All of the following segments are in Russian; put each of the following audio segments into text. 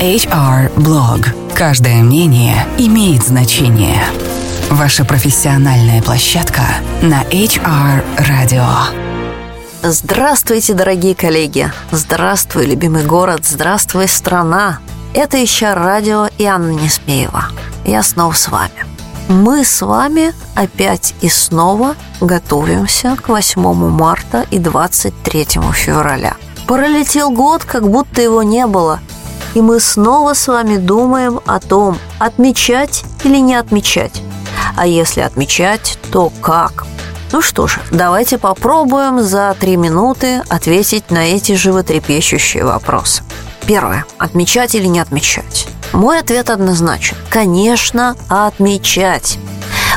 HR Blog. Каждое мнение имеет значение. Ваша профессиональная площадка на HR Radio. Здравствуйте, дорогие коллеги! Здравствуй, любимый город! Здравствуй, страна! Это HR Радио и Анна Несмеева. Я снова с вами. Мы с вами опять и снова готовимся к 8 марта и 23 февраля. Пролетел год, как будто его не было. И мы снова с вами думаем о том, отмечать или не отмечать. А если отмечать, то как? Ну что ж, давайте попробуем за три минуты ответить на эти животрепещущие вопросы. Первое. Отмечать или не отмечать? Мой ответ однозначен. Конечно, отмечать.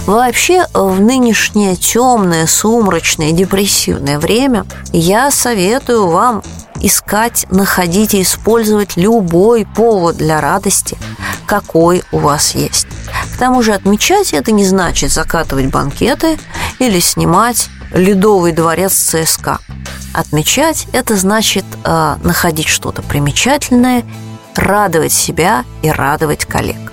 Вообще, в нынешнее темное, сумрачное, депрессивное время я советую вам искать, находить и использовать любой повод для радости, какой у вас есть. К тому же отмечать это не значит закатывать банкеты или снимать ледовый дворец ЦСКА. Отмечать это значит э, находить что-то примечательное, радовать себя и радовать коллег.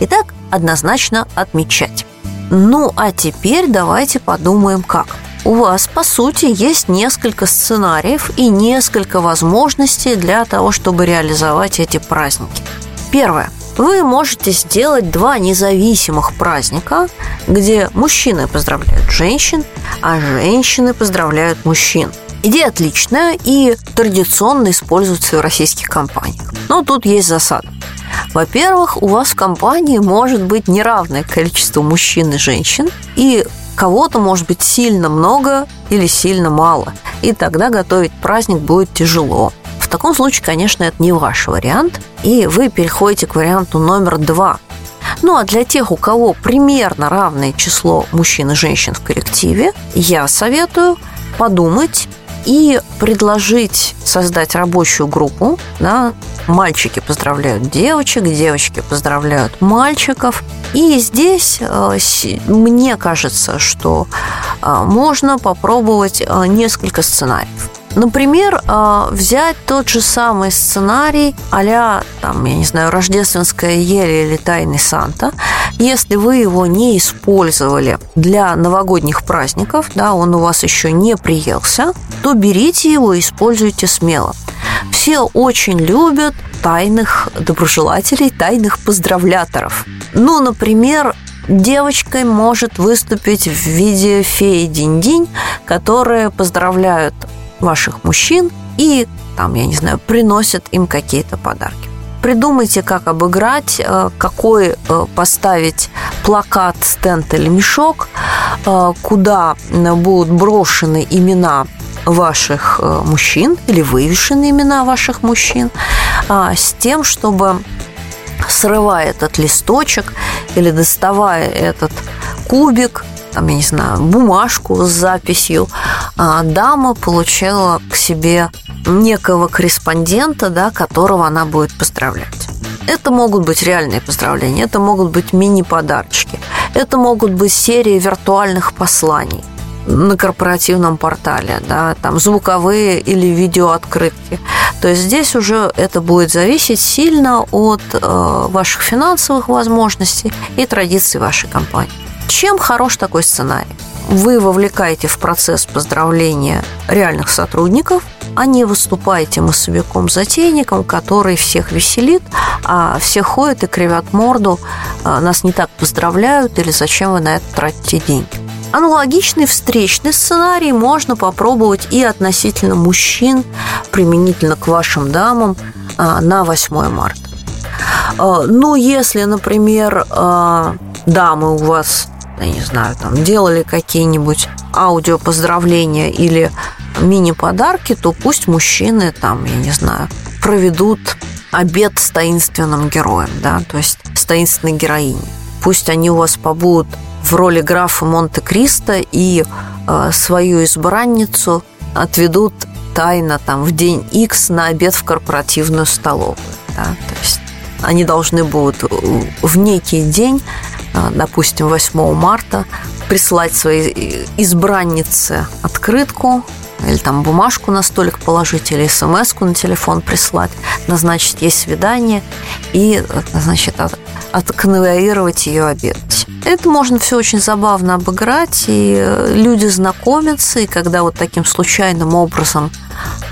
Итак, однозначно отмечать. Ну а теперь давайте подумаем как – у вас, по сути, есть несколько сценариев и несколько возможностей для того, чтобы реализовать эти праздники. Первое. Вы можете сделать два независимых праздника, где мужчины поздравляют женщин, а женщины поздравляют мужчин. Идея отличная и традиционно используется в российских компаниях. Но тут есть засада. Во-первых, у вас в компании может быть неравное количество мужчин и женщин, и Кого-то может быть сильно много или сильно мало, и тогда готовить праздник будет тяжело. В таком случае, конечно, это не ваш вариант, и вы переходите к варианту номер два. Ну а для тех, у кого примерно равное число мужчин и женщин в коллективе, я советую подумать и предложить создать рабочую группу. Да, мальчики поздравляют девочек, девочки поздравляют мальчиков. И здесь э, мне кажется, что э, можно попробовать э, несколько сценариев. Например, взять тот же самый сценарий а там, я не знаю, рождественская ель или тайный Санта. Если вы его не использовали для новогодних праздников, да, он у вас еще не приелся, то берите его и используйте смело. Все очень любят тайных доброжелателей, тайных поздравляторов. Ну, например, девочкой может выступить в виде феи Динь-Динь, которые поздравляют ваших мужчин и, там, я не знаю, приносят им какие-то подарки. Придумайте, как обыграть, э, какой э, поставить плакат, стенд или мешок, э, куда будут брошены имена ваших мужчин или вывешены имена ваших мужчин, а, с тем, чтобы срывая этот листочек или доставая этот кубик, там, я не знаю, бумажку с записью, а, дама получила к себе некого корреспондента, да, которого она будет поздравлять. Это могут быть реальные поздравления, это могут быть мини-подарочки, это могут быть серии виртуальных посланий на корпоративном портале, да, там звуковые или видеооткрытки. То есть здесь уже это будет зависеть сильно от э, ваших финансовых возможностей и традиций вашей компании. Чем хорош такой сценарий? Вы вовлекаете в процесс поздравления реальных сотрудников, а не выступаете массовиком-затейником, который всех веселит, а все ходят и кривят морду, а, нас не так поздравляют или зачем вы на это тратите деньги. Аналогичный встречный сценарий можно попробовать и относительно мужчин, применительно к вашим дамам а, на 8 марта. А, ну, если, например, дамы у вас я не знаю, там делали какие-нибудь аудио поздравления или мини-подарки, то пусть мужчины там, я не знаю, проведут обед с таинственным героем, да, то есть с таинственной героиней. Пусть они у вас побудут в роли графа Монте-Кристо и э, свою избранницу отведут тайно там в день X на обед в корпоративную столовую. Да? То есть они должны будут в некий день допустим, 8 марта, прислать своей избраннице открытку или там бумажку на столик положить, или смс на телефон прислать, назначить ей свидание. и, значит, от, отконвоировать ее обедать. Это можно все очень забавно обыграть, и люди знакомятся, и когда вот таким случайным образом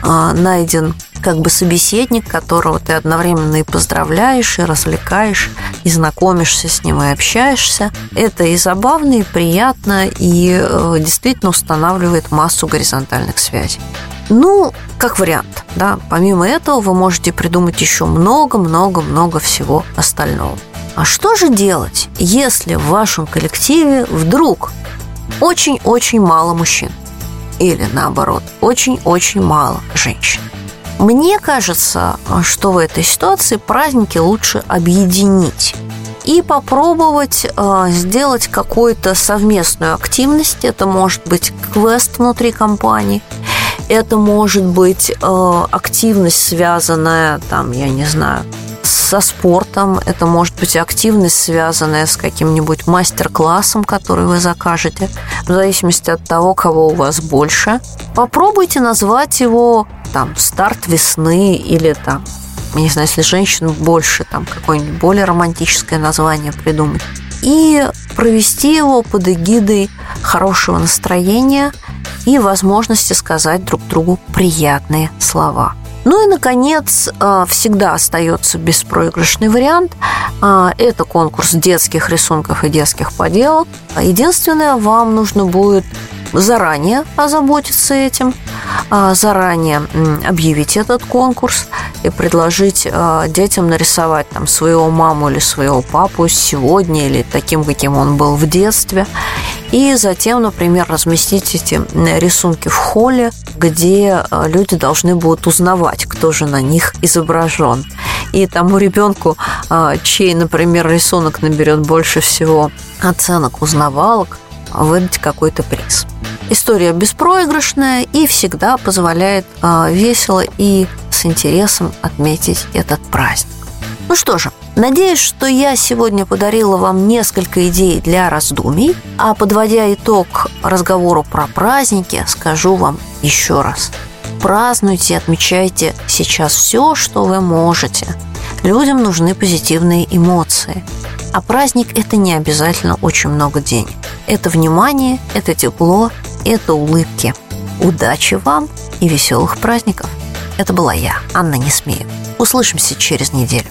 а, найден как бы собеседник, которого ты одновременно и поздравляешь, и развлекаешь, и знакомишься с ним, и общаешься. Это и забавно, и приятно, и э, действительно устанавливает массу горизонтальных связей. Ну, как вариант, да. Помимо этого вы можете придумать еще много-много-много всего остального. А что же делать, если в вашем коллективе вдруг очень-очень мало мужчин? Или наоборот, очень-очень мало женщин? Мне кажется, что в этой ситуации праздники лучше объединить и попробовать э, сделать какую-то совместную активность. Это может быть квест внутри компании, это может быть э, активность, связанная, там, я не знаю, со спортом, это может быть активность, связанная с каким-нибудь мастер-классом, который вы закажете, в зависимости от того, кого у вас больше. Попробуйте назвать его там «Старт весны» или там не знаю, если женщин больше, там какое-нибудь более романтическое название придумать. И провести его под эгидой хорошего настроения и возможности сказать друг другу приятные слова – ну и, наконец, а, всегда остается беспроигрышный вариант. А, это конкурс детских рисунков и детских поделок. Единственное, вам нужно будет заранее озаботиться этим, заранее объявить этот конкурс и предложить детям нарисовать там своего маму или своего папу сегодня или таким, каким он был в детстве. И затем, например, разместить эти рисунки в холле, где э, люди должны будут узнавать, кто же на них изображен. И тому ребенку, чей, например, рисунок наберет больше всего оценок узнавалок, выдать какой-то приз. История беспроигрышная и всегда позволяет э, весело и с интересом отметить этот праздник. Ну что же, Надеюсь, что я сегодня подарила вам несколько идей для раздумий, а подводя итог разговору про праздники, скажу вам еще раз. Празднуйте, отмечайте сейчас все, что вы можете. Людям нужны позитивные эмоции. А праздник – это не обязательно очень много денег. Это внимание, это тепло, это улыбки. Удачи вам и веселых праздников. Это была я, Анна Несмеева. Услышимся через неделю.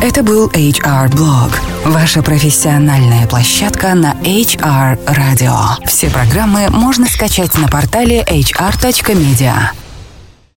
Это был HR Blog, ваша профессиональная площадка на HR Radio. Все программы можно скачать на портале hr.media.